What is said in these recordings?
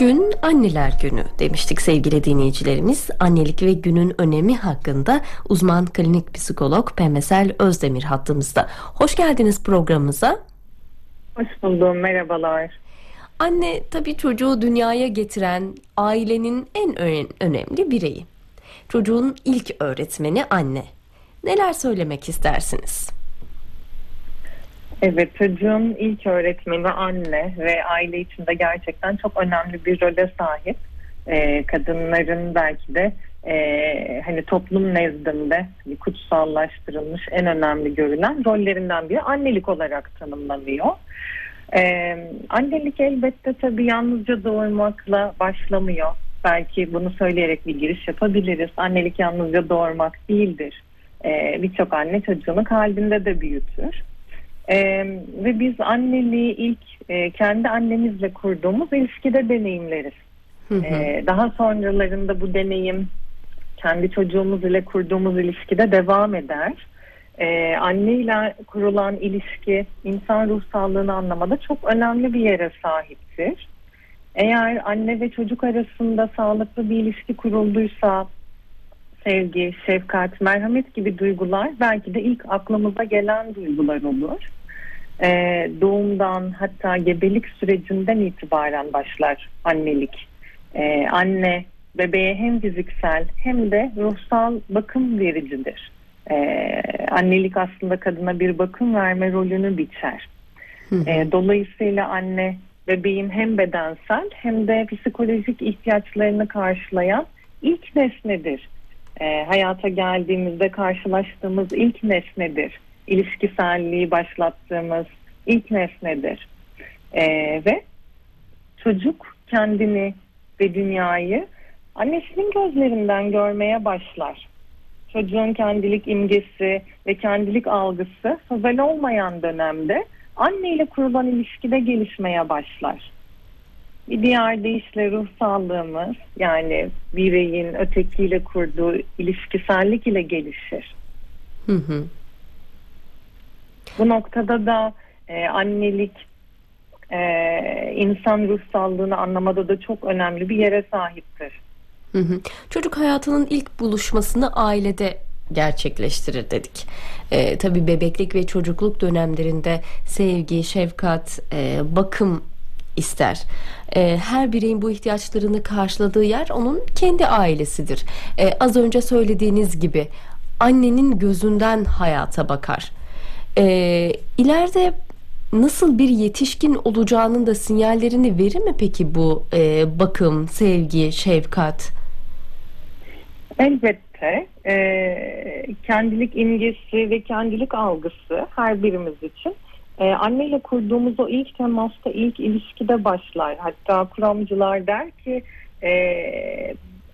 Bugün Anneler Günü demiştik sevgili dinleyicilerimiz. Annelik ve günün önemi hakkında uzman klinik psikolog Pemesel Özdemir hattımızda. Hoş geldiniz programımıza. Hoş buldum, merhabalar. Anne tabii çocuğu dünyaya getiren ailenin en önemli bireyi. Çocuğun ilk öğretmeni anne. Neler söylemek istersiniz? Evet, çocuğun ilk öğretmeni anne ve aile içinde gerçekten çok önemli bir role sahip. Ee, kadınların belki de e, hani toplum nezdinde kutsallaştırılmış en önemli görülen rollerinden biri annelik olarak tanımlanıyor. Ee, annelik elbette tabii yalnızca doğurmakla başlamıyor. Belki bunu söyleyerek bir giriş yapabiliriz. Annelik yalnızca doğurmak değildir. Ee, Birçok anne çocuğunu kalbinde de büyütür. Ee, ve biz anneliği ilk e, kendi annemizle kurduğumuz ilişkide deneyimleriz. Ee, daha sonralarında bu deneyim kendi çocuğumuz ile kurduğumuz ilişkide devam eder. Ee, anne ile kurulan ilişki insan ruh sağlığını anlamada çok önemli bir yere sahiptir. Eğer anne ve çocuk arasında sağlıklı bir ilişki kurulduysa sevgi, şefkat, merhamet gibi duygular belki de ilk aklımıza gelen duygular olur. Ee, doğumdan hatta gebelik sürecinden itibaren başlar annelik. Ee, anne bebeğe hem fiziksel hem de ruhsal bakım vericidir. Ee, annelik aslında kadına bir bakım verme rolünü biçer. Ee, dolayısıyla anne bebeğin hem bedensel hem de psikolojik ihtiyaçlarını karşılayan ilk nesnedir. Ee, hayata geldiğimizde karşılaştığımız ilk nesnedir. İlişkiselliği başlattığımız ilk nesnedir. Ee, ve çocuk kendini ve dünyayı annesinin gözlerinden görmeye başlar. Çocuğun kendilik imgesi ve kendilik algısı sözel olmayan dönemde anne ile kurulan ilişkide gelişmeye başlar. Bir diğer deyişle ruh sağlığımız yani bireyin ötekiyle kurduğu ilişkisellik ile gelişir. Hı hı. Bu noktada da e, annelik e, insan ruh sağlığını anlamada da çok önemli bir yere sahiptir. Hı hı. Çocuk hayatının ilk buluşmasını ailede gerçekleştirir dedik. Ee, tabii bebeklik ve çocukluk dönemlerinde sevgi, şefkat, e, bakım ister. E, her bireyin bu ihtiyaçlarını karşıladığı yer onun kendi ailesidir. E, az önce söylediğiniz gibi annenin gözünden hayata bakar. E, ileride nasıl bir yetişkin olacağının da sinyallerini verir mi peki bu e, bakım, sevgi, şefkat? Elbette e, kendilik imgesi ve kendilik algısı her birimiz için e, anneyle kurduğumuz o ilk temasta, ilk ilişkide başlar. Hatta kuramcılar der ki e,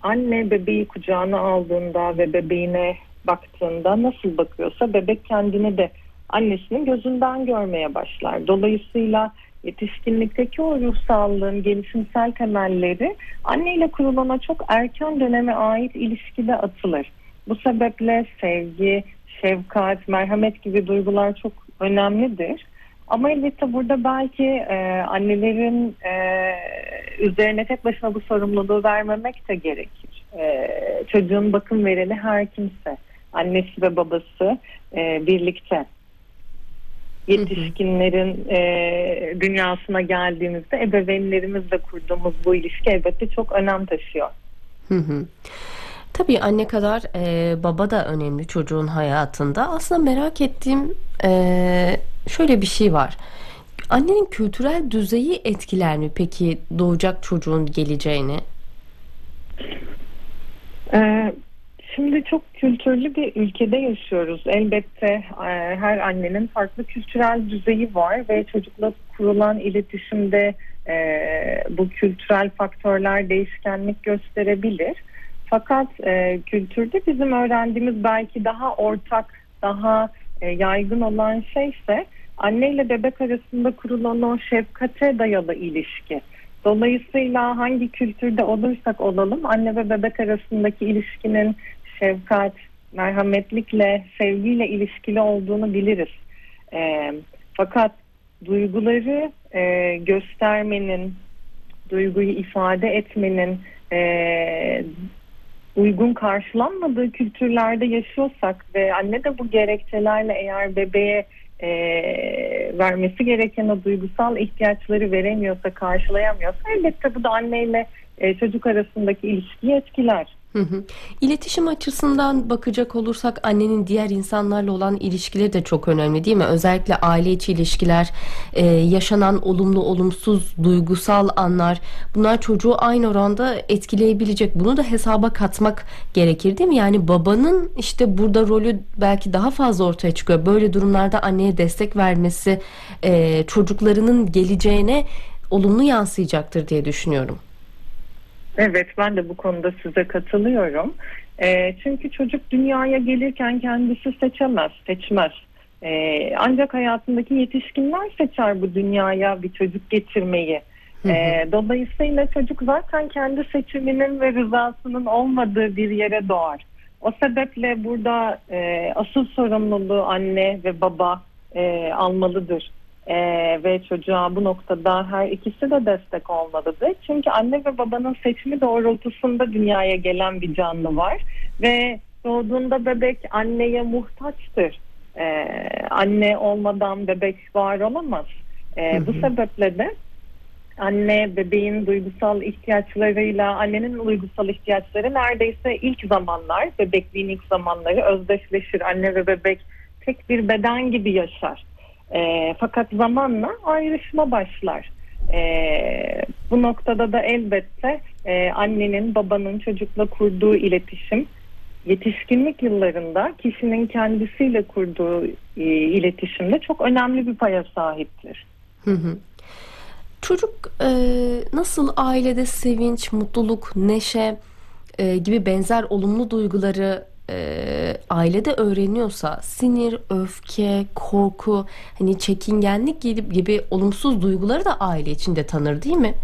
anne bebeği kucağına aldığında ve bebeğine baktığında nasıl bakıyorsa bebek kendini de annesinin gözünden görmeye başlar. Dolayısıyla yetişkinlikteki o ruh sağlığın gelişimsel temelleri anneyle kurulana çok erken döneme ait ilişkide atılır. Bu sebeple sevgi, şefkat, merhamet gibi duygular çok önemlidir. Ama elbette burada belki e, annelerin e, üzerine tek başına bu sorumluluğu vermemek de gerekir. E, çocuğun bakım vereni her kimse, annesi ve babası e, birlikte yetişkinlerin e, dünyasına geldiğimizde ebeveynlerimizle kurduğumuz bu ilişki elbette çok önem taşıyor. Hı hı. Tabii anne kadar e, baba da önemli çocuğun hayatında. Aslında merak ettiğim e, şöyle bir şey var. Annenin kültürel düzeyi etkiler mi peki doğacak çocuğun geleceğini? Ee, Şimdi çok kültürlü bir ülkede yaşıyoruz. Elbette e, her annenin farklı kültürel düzeyi var ve çocukla kurulan iletişimde e, bu kültürel faktörler değişkenlik gösterebilir. Fakat e, kültürde bizim öğrendiğimiz belki daha ortak, daha yaygın olan şey ise anne ile bebek arasında kurulan o şefkate dayalı ilişki. Dolayısıyla hangi kültürde olursak olalım anne ve bebek arasındaki ilişkinin şefkat, merhametlikle, sevgiyle ilişkili olduğunu biliriz. E, fakat duyguları e, göstermenin, duyguyu ifade etmenin e, uygun karşılanmadığı kültürlerde yaşıyorsak ve anne de bu gerekçelerle eğer bebeğe e, vermesi gereken o duygusal ihtiyaçları veremiyorsa, karşılayamıyorsa elbette bu da anneyle e, çocuk arasındaki ilişkiyi etkiler. Hı hı. İletişim açısından bakacak olursak annenin diğer insanlarla olan ilişkileri de çok önemli değil mi? Özellikle aile içi ilişkiler, e, yaşanan olumlu olumsuz duygusal anlar bunlar çocuğu aynı oranda etkileyebilecek. Bunu da hesaba katmak gerekir değil mi? Yani babanın işte burada rolü belki daha fazla ortaya çıkıyor. Böyle durumlarda anneye destek vermesi e, çocuklarının geleceğine olumlu yansıyacaktır diye düşünüyorum. Evet ben de bu konuda size katılıyorum. E, çünkü çocuk dünyaya gelirken kendisi seçemez, seçmez. E, ancak hayatındaki yetişkinler seçer bu dünyaya bir çocuk getirmeyi. E, dolayısıyla çocuk zaten kendi seçiminin ve rızasının olmadığı bir yere doğar. O sebeple burada e, asıl sorumluluğu anne ve baba e, almalıdır e, ve çocuğa bu noktada her ikisi de destek olmalıdır. Çünkü anne ve babanın seçimi doğrultusunda dünyaya gelen bir canlı var ve doğduğunda bebek anneye muhtaçtır. E, anne olmadan bebek var olamaz. E, bu sebeple de anne bebeğin duygusal ihtiyaçlarıyla annenin duygusal ihtiyaçları neredeyse ilk zamanlar bebekliğin ilk zamanları özdeşleşir. Anne ve bebek tek bir beden gibi yaşar. E, fakat zamanla ayrışma başlar. E, bu noktada da elbette e, annenin babanın çocukla kurduğu iletişim yetişkinlik yıllarında kişinin kendisiyle kurduğu e, iletişimde çok önemli bir paya sahiptir. Hı hı. Çocuk e, nasıl ailede sevinç, mutluluk, neşe e, gibi benzer olumlu duyguları e, ailede öğreniyorsa sinir, öfke, korku, hani çekingenlik gibi, gibi olumsuz duyguları da aile içinde tanır değil mi?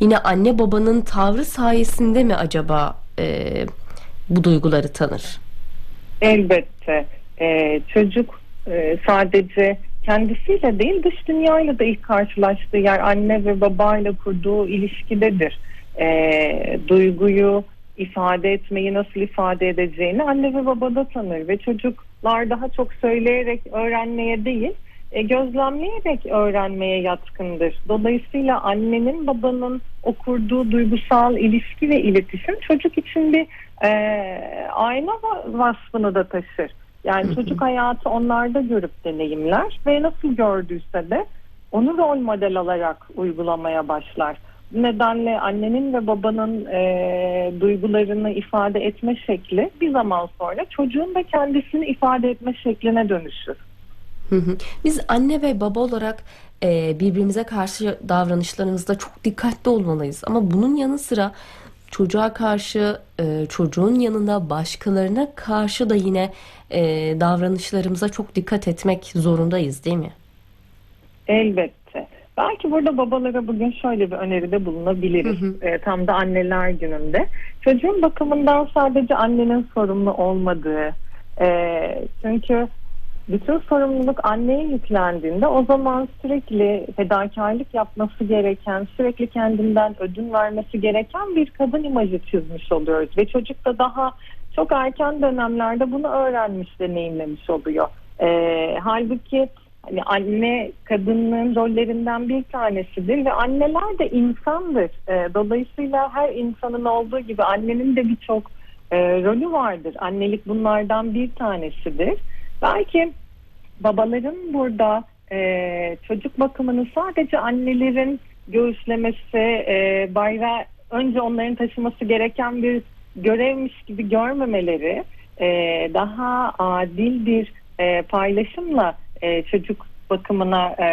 Yine anne babanın tavrı sayesinde mi acaba e, bu duyguları tanır? Elbette e, çocuk e, sadece kendisiyle değil dış dünyayla da ilk karşılaştığı yer anne ve babayla kurduğu ilişkidedir. E, duyguyu ifade etmeyi nasıl ifade edeceğini anne ve babada tanır ve çocuklar daha çok söyleyerek öğrenmeye değil e, gözlemleyerek öğrenmeye yatkındır. Dolayısıyla annenin babanın o kurduğu duygusal ilişki ve iletişim çocuk için bir e, ayna vasfını da taşır. Yani çocuk hayatı onlarda görüp deneyimler ve nasıl gördüyse de onu rol model alarak uygulamaya başlar. Nedenle annenin ve babanın e, duygularını ifade etme şekli bir zaman sonra çocuğun da kendisini ifade etme şekline dönüşür. Biz anne ve baba olarak e, birbirimize karşı davranışlarımızda çok dikkatli olmalıyız. Ama bunun yanı sıra çocuğa karşı, e, çocuğun yanında başkalarına karşı da yine e, davranışlarımıza çok dikkat etmek zorundayız değil mi? Elbette. Belki burada babalara bugün şöyle bir öneride bulunabiliriz. Hı hı. E, tam da anneler gününde. Çocuğun bakımından sadece annenin sorumlu olmadığı, e, çünkü bütün sorumluluk anneye yüklendiğinde o zaman sürekli fedakarlık yapması gereken, sürekli kendinden ödün vermesi gereken bir kadın imajı çizmiş oluyoruz. Ve çocuk da daha çok erken dönemlerde bunu öğrenmiş, deneyimlemiş oluyor. Ee, halbuki hani anne kadının rollerinden bir tanesidir ve anneler de insandır. Ee, dolayısıyla her insanın olduğu gibi annenin de birçok e, rolü vardır. Annelik bunlardan bir tanesidir. Belki babaların burada e, çocuk bakımını sadece annelerin göğüslemesi, e, bayrağı önce onların taşıması gereken bir görevmiş gibi görmemeleri, e, daha adil bir e, paylaşımla e, çocuk bakımına e,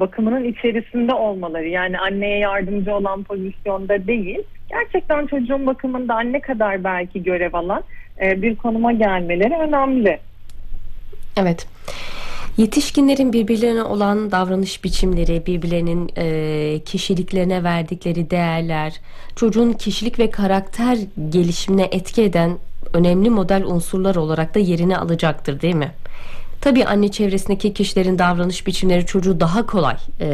bakımının içerisinde olmaları yani anneye yardımcı olan pozisyonda değil gerçekten çocuğun bakımında anne kadar belki görev alan e, bir konuma gelmeleri önemli. Evet. Yetişkinlerin birbirlerine olan davranış biçimleri, birbirlerinin e, kişiliklerine verdikleri değerler, çocuğun kişilik ve karakter gelişimine etki eden önemli model unsurlar olarak da yerini alacaktır değil mi? Tabii anne çevresindeki kişilerin davranış biçimleri çocuğu daha kolay e,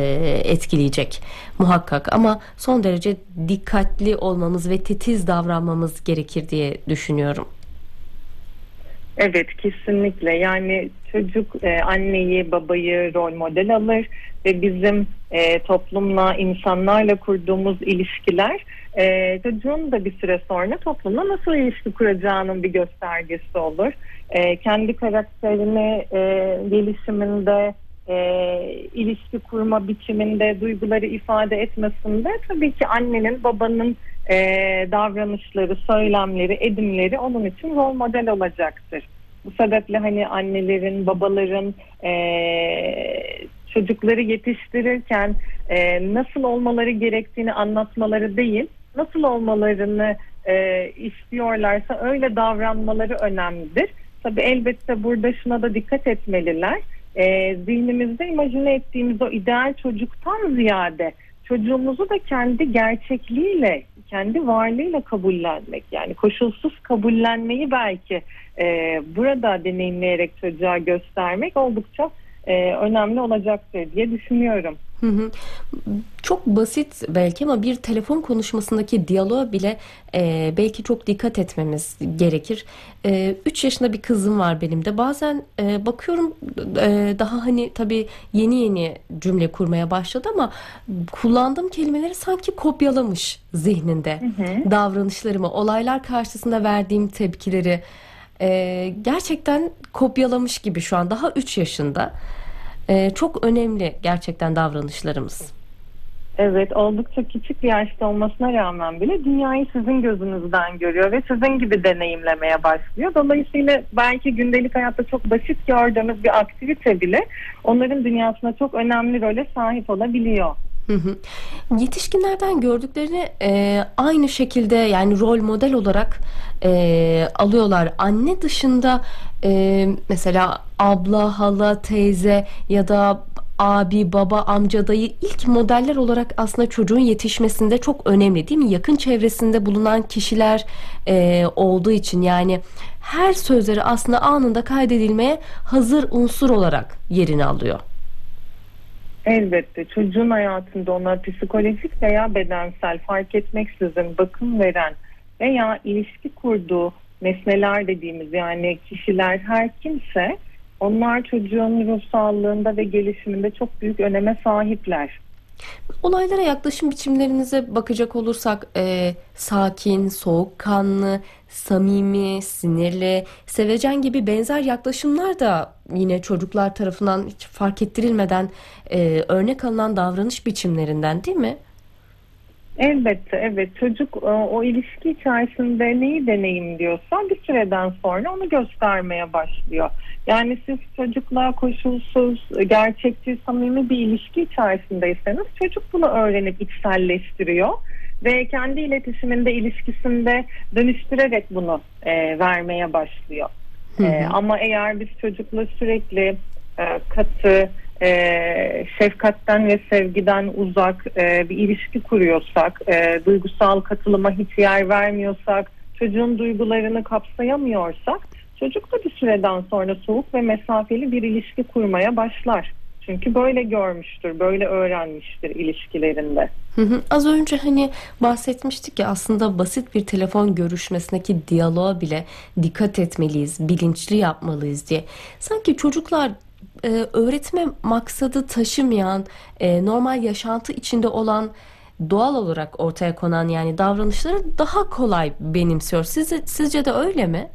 etkileyecek muhakkak ama son derece dikkatli olmamız ve titiz davranmamız gerekir diye düşünüyorum. Evet kesinlikle yani çocuk e, anneyi babayı rol model alır ve bizim e, toplumla insanlarla kurduğumuz ilişkiler e, çocuğun da bir süre sonra toplumla nasıl ilişki kuracağının bir göstergesi olur. E, kendi karakterini e, gelişiminde e, ilişki kurma biçiminde duyguları ifade etmesinde tabii ki annenin babanın e, davranışları, söylemleri, edimleri onun için rol model olacaktır. Bu sebeple hani annelerin, babaların e, çocukları yetiştirirken e, nasıl olmaları gerektiğini anlatmaları değil, nasıl olmalarını e, istiyorlarsa öyle davranmaları önemlidir. Tabii elbette burada şuna da dikkat etmeliler. E, zihnimizde imajine ettiğimiz o ideal çocuktan ziyade çocuğumuzu da kendi gerçekliğiyle, kendi varlığıyla kabullenmek yani koşulsuz kabullenmeyi belki e, burada deneyimleyerek çocuğa göstermek oldukça e, önemli olacaktır diye düşünüyorum. Hı hı. Çok basit belki ama bir telefon konuşmasındaki diyaloğa bile e, belki çok dikkat etmemiz gerekir. 3 e, yaşında bir kızım var benim de. Bazen e, bakıyorum e, daha hani tabii yeni yeni cümle kurmaya başladı ama kullandığım kelimeleri sanki kopyalamış zihninde. Hı hı. Davranışlarımı, olaylar karşısında verdiğim tepkileri e, gerçekten kopyalamış gibi şu an daha 3 yaşında. E, çok önemli gerçekten davranışlarımız. Evet oldukça küçük bir yaşta olmasına rağmen bile dünyayı sizin gözünüzden görüyor ve sizin gibi deneyimlemeye başlıyor. Dolayısıyla belki gündelik hayatta çok basit gördüğümüz bir aktivite bile onların dünyasına çok önemli role sahip olabiliyor. Yetişkinlerden gördüklerini e, aynı şekilde yani rol model olarak e, alıyorlar. Anne dışında e, mesela abla, hala, teyze ya da abi, baba, amca, dayı ilk modeller olarak aslında çocuğun yetişmesinde çok önemli değil mi? Yakın çevresinde bulunan kişiler e, olduğu için yani her sözleri aslında anında kaydedilmeye hazır unsur olarak yerini alıyor. Elbette çocuğun hayatında ona psikolojik veya bedensel fark etmeksizin bakım veren veya ilişki kurduğu nesneler dediğimiz yani kişiler her kimse onlar çocuğun ruh sağlığında ve gelişiminde çok büyük öneme sahipler. Olaylara yaklaşım biçimlerinize bakacak olursak e, sakin, soğukkanlı, samimi, sinirli, sevecen gibi benzer yaklaşımlar da yine çocuklar tarafından hiç fark ettirilmeden e, örnek alınan davranış biçimlerinden değil mi? Elbette evet çocuk e, o ilişki içerisinde neyi deneyimliyorsa bir süreden sonra onu göstermeye başlıyor. Yani siz çocukla koşulsuz, gerçekçi, samimi bir ilişki içerisindeyseniz çocuk bunu öğrenip içselleştiriyor ve kendi iletişiminde, ilişkisinde dönüştürerek bunu e, vermeye başlıyor. Hı hı. E, ama eğer biz çocukla sürekli e, katı, e, şefkatten ve sevgiden uzak e, bir ilişki kuruyorsak, duygusal katılıma hiç yer vermiyorsak, çocuğun duygularını kapsayamıyorsak, çocuk da bir süreden sonra soğuk ve mesafeli bir ilişki kurmaya başlar. Çünkü böyle görmüştür, böyle öğrenmiştir ilişkilerinde. Hı hı. Az önce hani bahsetmiştik ya aslında basit bir telefon görüşmesindeki diyaloğa bile dikkat etmeliyiz, bilinçli yapmalıyız diye. Sanki çocuklar e, öğretme maksadı taşımayan, e, normal yaşantı içinde olan doğal olarak ortaya konan yani davranışları daha kolay benimsiyor. Sizce, sizce de öyle mi?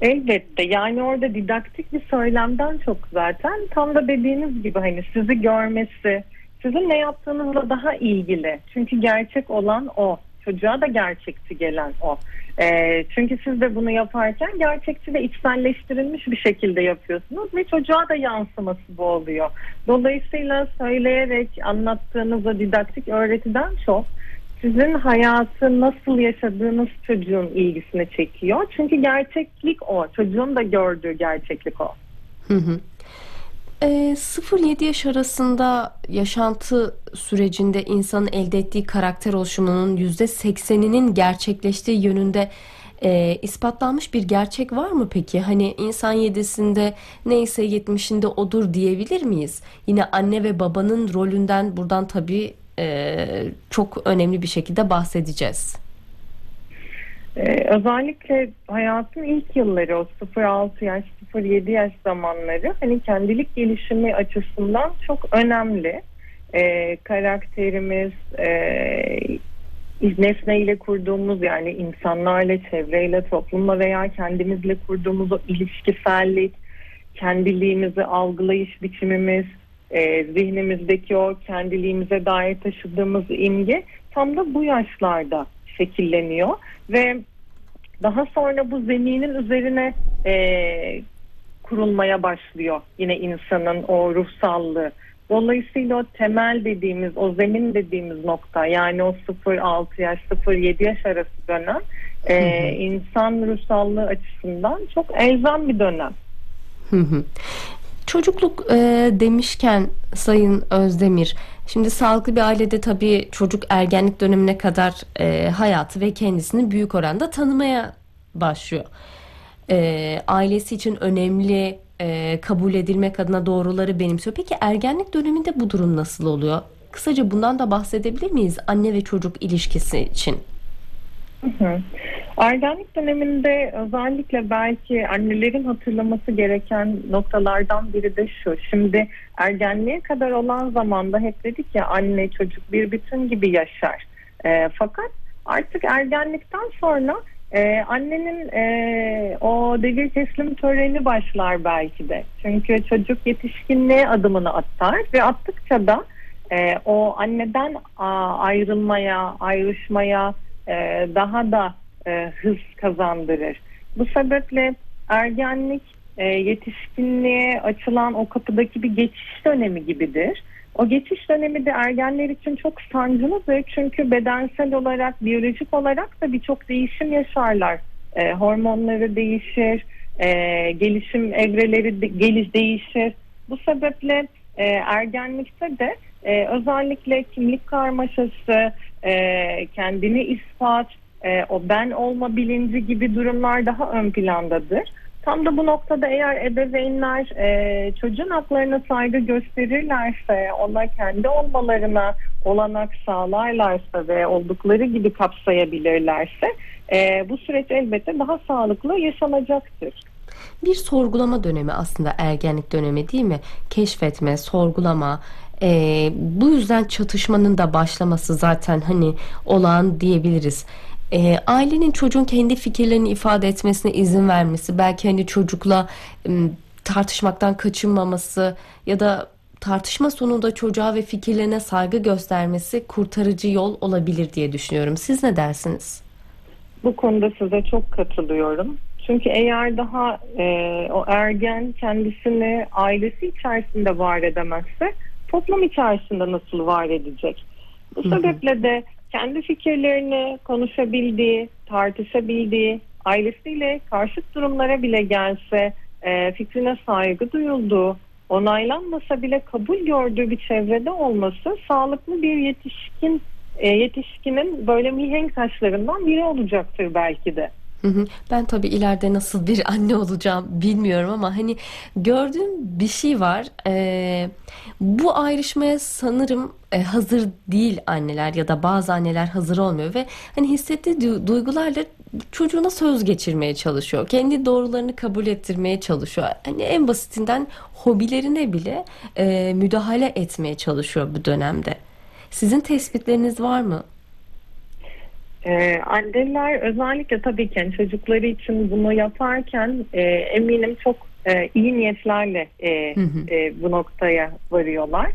Elbette yani orada didaktik bir söylemden çok zaten tam da dediğiniz gibi hani sizi görmesi, sizin ne yaptığınızla daha ilgili. Çünkü gerçek olan o. Çocuğa da gerçekçi gelen o. E, çünkü siz de bunu yaparken gerçekçi ve içselleştirilmiş bir şekilde yapıyorsunuz ve çocuğa da yansıması bu oluyor. Dolayısıyla söyleyerek anlattığınız o didaktik öğretiden çok sizin hayatı nasıl yaşadığınız çocuğun ilgisini çekiyor. Çünkü gerçeklik o. Çocuğun da gördüğü gerçeklik o. Hı hı. E, ee, 0-7 yaş arasında yaşantı sürecinde insanın elde ettiği karakter oluşumunun %80'inin gerçekleştiği yönünde e, ispatlanmış bir gerçek var mı peki? Hani insan yedisinde neyse yetmişinde odur diyebilir miyiz? Yine anne ve babanın rolünden buradan tabii e, çok önemli bir şekilde bahsedeceğiz. Ee, özellikle hayatın ilk yılları o 0-6 yaş, 0-7 yaş zamanları hani kendilik gelişimi açısından çok önemli. Ee, karakterimiz, e, nesneyle kurduğumuz yani insanlarla, çevreyle, toplumla veya kendimizle kurduğumuz o ilişkisellik, kendiliğimizi algılayış biçimimiz, e, zihnimizdeki o kendiliğimize dair taşıdığımız imge tam da bu yaşlarda şekilleniyor ve daha sonra bu zeminin üzerine e, kurulmaya başlıyor yine insanın o ruhsallığı. Dolayısıyla o temel dediğimiz, o zemin dediğimiz nokta yani o 0-6 yaş, 0-7 yaş arası dönem e, insan ruhsallığı açısından çok elzem bir dönem. Çocukluk e, demişken Sayın Özdemir, şimdi sağlıklı bir ailede tabii çocuk ergenlik dönemine kadar e, hayatı ve kendisini büyük oranda tanımaya başlıyor. E, ailesi için önemli e, kabul edilmek adına doğruları benimsiyor. Peki ergenlik döneminde bu durum nasıl oluyor? Kısaca bundan da bahsedebilir miyiz anne ve çocuk ilişkisi için? Hı hı. Ergenlik döneminde özellikle belki annelerin hatırlaması gereken noktalardan biri de şu. Şimdi ergenliğe kadar olan zamanda hep dedik ya anne çocuk bir bütün gibi yaşar. E, fakat artık ergenlikten sonra e, annenin e, o devir teslim töreni başlar belki de. Çünkü çocuk yetişkinliğe adımını atar ve attıkça da e, o anneden a, ayrılmaya, ayrışmaya e, daha da e, hız kazandırır. Bu sebeple ergenlik e, yetişkinliğe açılan o kapıdaki bir geçiş dönemi gibidir. O geçiş dönemi de ergenler için çok sancılıdır çünkü bedensel olarak, biyolojik olarak da birçok değişim yaşarlar. E, hormonları değişir, e, gelişim evreleri de, geliş değişir. Bu sebeple e, ergenlikte de e, özellikle kimlik karmaşası, e, kendini ispat, e, o ben olma bilinci gibi durumlar daha ön plandadır. Tam da bu noktada eğer ebeveynler e, çocuğun haklarına saygı gösterirlerse, ona kendi olmalarına olanak sağlarlarsa ve oldukları gibi kapsayabilirlerse e, bu süreç elbette daha sağlıklı yaşanacaktır. Bir sorgulama dönemi aslında ergenlik dönemi değil mi? Keşfetme, sorgulama, e, bu yüzden çatışmanın da başlaması zaten hani olağan diyebiliriz e, ailenin çocuğun kendi fikirlerini ifade etmesine izin vermesi, belki hani çocukla e, tartışmaktan kaçınmaması ya da tartışma sonunda çocuğa ve fikirlerine saygı göstermesi kurtarıcı yol olabilir diye düşünüyorum. Siz ne dersiniz? Bu konuda size çok katılıyorum. Çünkü eğer daha e, o ergen kendisini ailesi içerisinde var edemezse toplum içerisinde nasıl var edecek? Bu sebeple de kendi fikirlerini konuşabildiği, tartışabildiği, ailesiyle karşıt durumlara bile gelse e, fikrine saygı duyulduğu, onaylanmasa bile kabul gördüğü bir çevrede olması sağlıklı bir yetişkin e, yetişkinin böyle mihenk taşlarından biri olacaktır belki de. Ben tabii ileride nasıl bir anne olacağım bilmiyorum ama hani gördüğüm bir şey var. Ee, bu ayrışmaya sanırım e, hazır değil anneler ya da bazı anneler hazır olmuyor ve hani hissettiği du- duygularla çocuğuna söz geçirmeye çalışıyor. Kendi doğrularını kabul ettirmeye çalışıyor. Hani en basitinden hobilerine bile e, müdahale etmeye çalışıyor bu dönemde. Sizin tespitleriniz var mı? Ee, anneler özellikle tabii ki yani çocukları için bunu yaparken e, eminim çok e, iyi niyetlerle e, Hı hı. e, bu noktaya varıyorlar.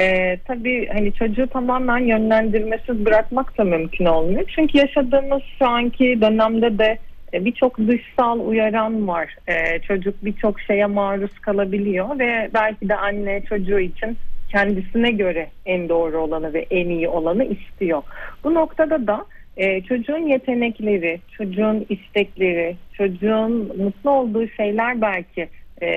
E, tabii hani çocuğu tamamen yönlendirmesiz bırakmak da mümkün olmuyor. Çünkü yaşadığımız şu anki dönemde de e, birçok dışsal uyaran var. E, çocuk birçok şeye maruz kalabiliyor ve belki de anne çocuğu için kendisine göre en doğru olanı ve en iyi olanı istiyor. Bu noktada da e, çocuğun yetenekleri, çocuğun istekleri, çocuğun mutlu olduğu şeyler belki e,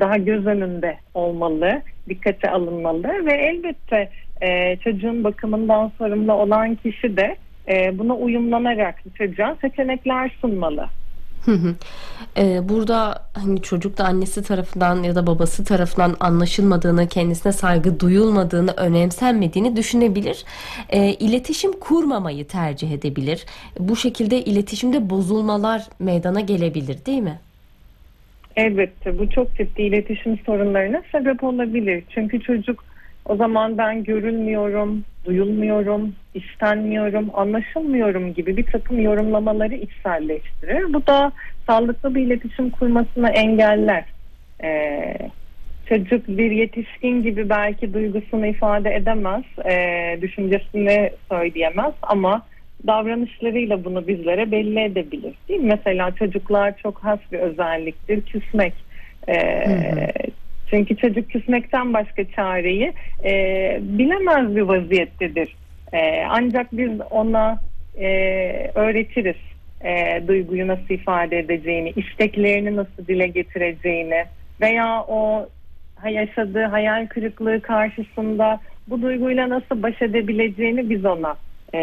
daha göz önünde olmalı, dikkate alınmalı ve elbette e, çocuğun bakımından sorumlu olan kişi de e, buna uyumlanarak çocuğa seçenekler sunmalı. Hı. Ee, burada hani çocuk da annesi tarafından ya da babası tarafından anlaşılmadığını, kendisine saygı duyulmadığını, önemsenmediğini düşünebilir. Ee, iletişim kurmamayı tercih edebilir. Bu şekilde iletişimde bozulmalar meydana gelebilir, değil mi? Elbette bu çok ciddi iletişim sorunlarına sebep olabilir. Çünkü çocuk o zaman ben görülmüyorum, duyulmuyorum, istenmiyorum, anlaşılmıyorum gibi bir takım yorumlamaları içselleştirir. Bu da sağlıklı bir iletişim kurmasını engeller. Ee, çocuk bir yetişkin gibi belki duygusunu ifade edemez, e, düşüncesini söyleyemez ama davranışlarıyla bunu bizlere belli edebilir. Değil mi? Mesela çocuklar çok has bir özelliktir, küsmek. Ee, hı hı. Çünkü çocuk küsmekten başka çareyi e, bilemez bir vaziyettedir. E, ancak biz ona e, öğretiriz e, duyguyu nasıl ifade edeceğini, isteklerini nasıl dile getireceğini veya o yaşadığı hayal kırıklığı karşısında bu duyguyla nasıl baş edebileceğini biz ona e,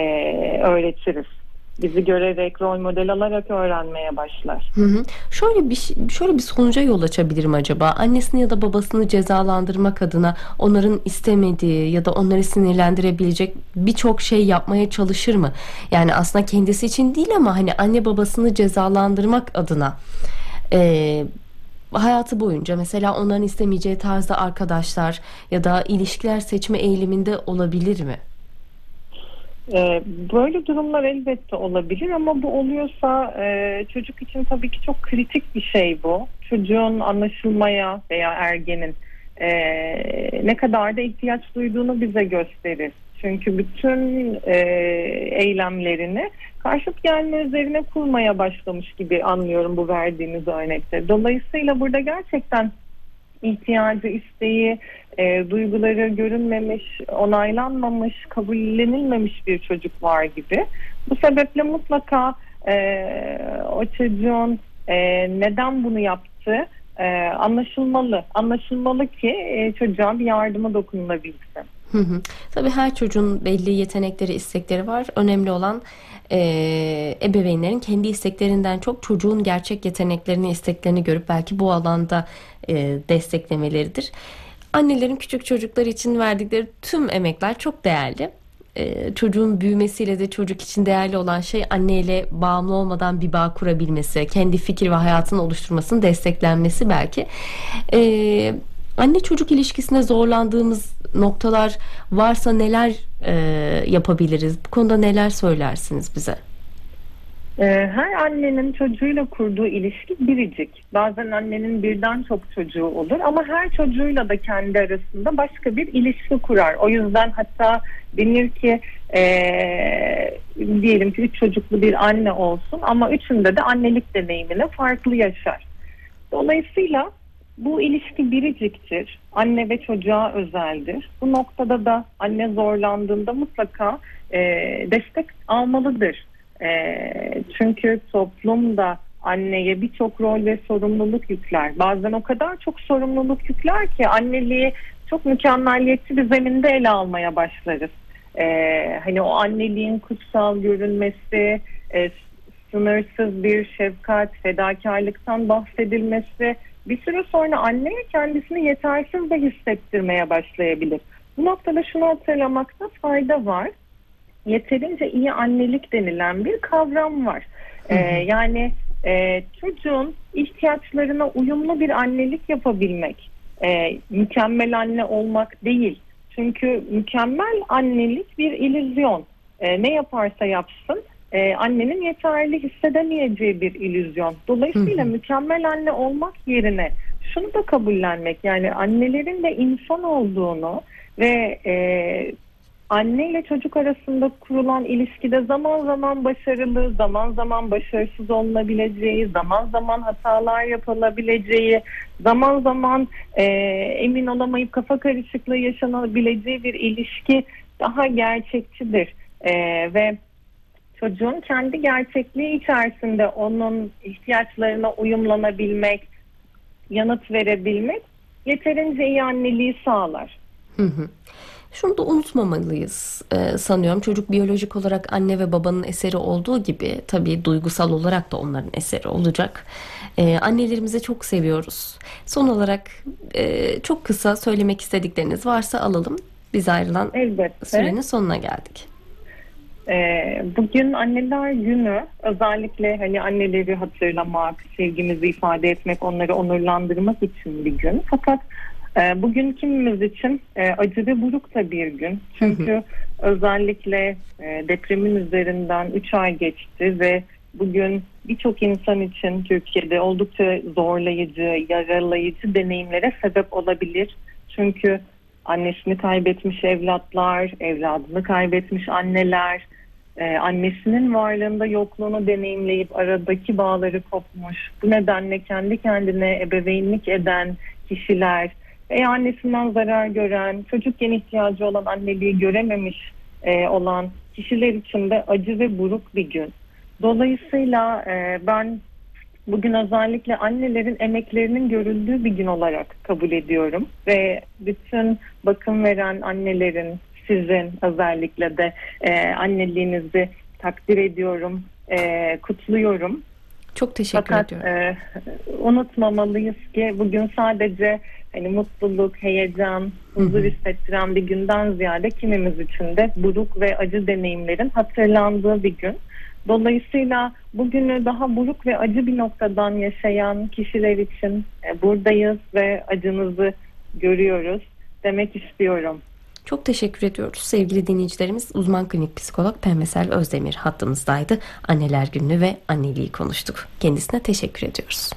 öğretiriz bizi görerek rol model alarak öğrenmeye başlar. Hı hı. Şöyle bir şöyle bir sonuca yol açabilirim acaba. Annesini ya da babasını cezalandırmak adına onların istemediği ya da onları sinirlendirebilecek birçok şey yapmaya çalışır mı? Yani aslında kendisi için değil ama hani anne babasını cezalandırmak adına e, hayatı boyunca mesela onların istemeyeceği tarzda arkadaşlar ya da ilişkiler seçme eğiliminde olabilir mi? Ee, böyle durumlar elbette olabilir ama bu oluyorsa e, çocuk için tabii ki çok kritik bir şey bu. Çocuğun anlaşılmaya veya ergenin e, ne kadar da ihtiyaç duyduğunu bize gösterir. Çünkü bütün e, eylemlerini karşıt gelme üzerine kurmaya başlamış gibi anlıyorum bu verdiğiniz örnekte. Dolayısıyla burada gerçekten ihtiyacı, isteği, e, duyguları görünmemiş, onaylanmamış, kabullenilmemiş bir çocuk var gibi. Bu sebeple mutlaka e, o çocuğun e, neden bunu yaptı e, anlaşılmalı. Anlaşılmalı ki e, çocuğa bir yardıma dokunulabilsin. Hı hı. Tabii her çocuğun belli yetenekleri, istekleri var. Önemli olan e, ebeveynlerin kendi isteklerinden çok çocuğun gerçek yeteneklerini, isteklerini görüp belki bu alanda e, desteklemeleridir. Annelerin küçük çocuklar için verdikleri tüm emekler çok değerli. Ee, çocuğun büyümesiyle de çocuk için değerli olan şey anneyle bağımlı olmadan bir bağ kurabilmesi, kendi fikir ve hayatını oluşturmasının desteklenmesi belki. Ee, anne çocuk ilişkisinde zorlandığımız noktalar varsa neler e, yapabiliriz? Bu konuda neler söylersiniz bize? Ee, her annenin çocuğuyla kurduğu ilişki biricik. Bazen annenin birden çok çocuğu olur ama her çocuğuyla da kendi arasında başka bir ilişki kurar. O yüzden hatta denir ki e, diyelim ki üç çocuklu bir anne olsun ama üçünde de annelik deneyimini farklı yaşar. Dolayısıyla bu ilişki biriciktir. Anne ve çocuğa özeldir. Bu noktada da anne zorlandığında mutlaka e, destek almalıdır e, çünkü toplum da anneye birçok rol ve sorumluluk yükler. Bazen o kadar çok sorumluluk yükler ki anneliği çok mükemmelliyetçi bir zeminde ele almaya başlarız. Ee, hani o anneliğin kutsal görünmesi, e, sınırsız bir şefkat, fedakarlıktan bahsedilmesi bir süre sonra anneye kendisini yetersiz de hissettirmeye başlayabilir. Bu noktada şunu hatırlamakta fayda var yeterince iyi annelik denilen bir kavram var. Ee, yani e, çocuğun ihtiyaçlarına uyumlu bir annelik yapabilmek, e, mükemmel anne olmak değil. Çünkü mükemmel annelik bir illüzyon. E, ne yaparsa yapsın e, annenin yeterli hissedemeyeceği bir illüzyon. Dolayısıyla hı hı. mükemmel anne olmak yerine şunu da kabullenmek yani annelerin de insan olduğunu ve e, anne ile çocuk arasında kurulan ilişkide zaman zaman başarılı, zaman zaman başarısız olunabileceği, zaman zaman hatalar yapılabileceği, zaman zaman e, emin olamayıp kafa karışıklığı yaşanabileceği bir ilişki daha gerçekçidir. E, ve çocuğun kendi gerçekliği içerisinde onun ihtiyaçlarına uyumlanabilmek, yanıt verebilmek yeterince iyi anneliği sağlar. Hı hı. Şunu da unutmamalıyız e, sanıyorum. Çocuk biyolojik olarak anne ve babanın eseri olduğu gibi tabii duygusal olarak da onların eseri olacak. E, annelerimizi çok seviyoruz. Son olarak e, çok kısa söylemek istedikleriniz varsa alalım. Biz ayrılan Elbette. sürenin sonuna geldik. Ee, bugün anneler günü özellikle hani anneleri hatırlamak, sevgimizi ifade etmek, onları onurlandırmak için bir gün. Fakat e, bugün kimimiz için e, acı ve buruk da bir gün. Çünkü özellikle e, depremin üzerinden 3 ay geçti ve bugün birçok insan için Türkiye'de oldukça zorlayıcı, yaralayıcı deneyimlere sebep olabilir. Çünkü annesini kaybetmiş evlatlar, evladını kaybetmiş anneler, e, annesinin varlığında yokluğunu deneyimleyip aradaki bağları kopmuş. Bu nedenle kendi kendine ebeveynlik eden kişiler veya annesinden zarar gören, çocukken ihtiyacı olan anneliği görememiş e, olan kişiler için de acı ve buruk bir gün. Dolayısıyla e, ben bugün özellikle annelerin emeklerinin görüldüğü bir gün olarak kabul ediyorum ve bütün bakım veren annelerin sizin özellikle de e, anneliğinizi takdir ediyorum, e, kutluyorum. Çok teşekkür Fakat ediyorum. e, unutmamalıyız ki bugün sadece hani mutluluk, heyecan, huzur hissettiren bir günden ziyade kimimiz için de buruk ve acı deneyimlerin hatırlandığı bir gün. Dolayısıyla bugünü daha buruk ve acı bir noktadan yaşayan kişiler için e, buradayız ve acınızı görüyoruz demek istiyorum. Çok teşekkür ediyoruz. Sevgili dinleyicilerimiz uzman klinik psikolog Pemesel Özdemir hattımızdaydı. Anneler gününü ve anneliği konuştuk. Kendisine teşekkür ediyoruz.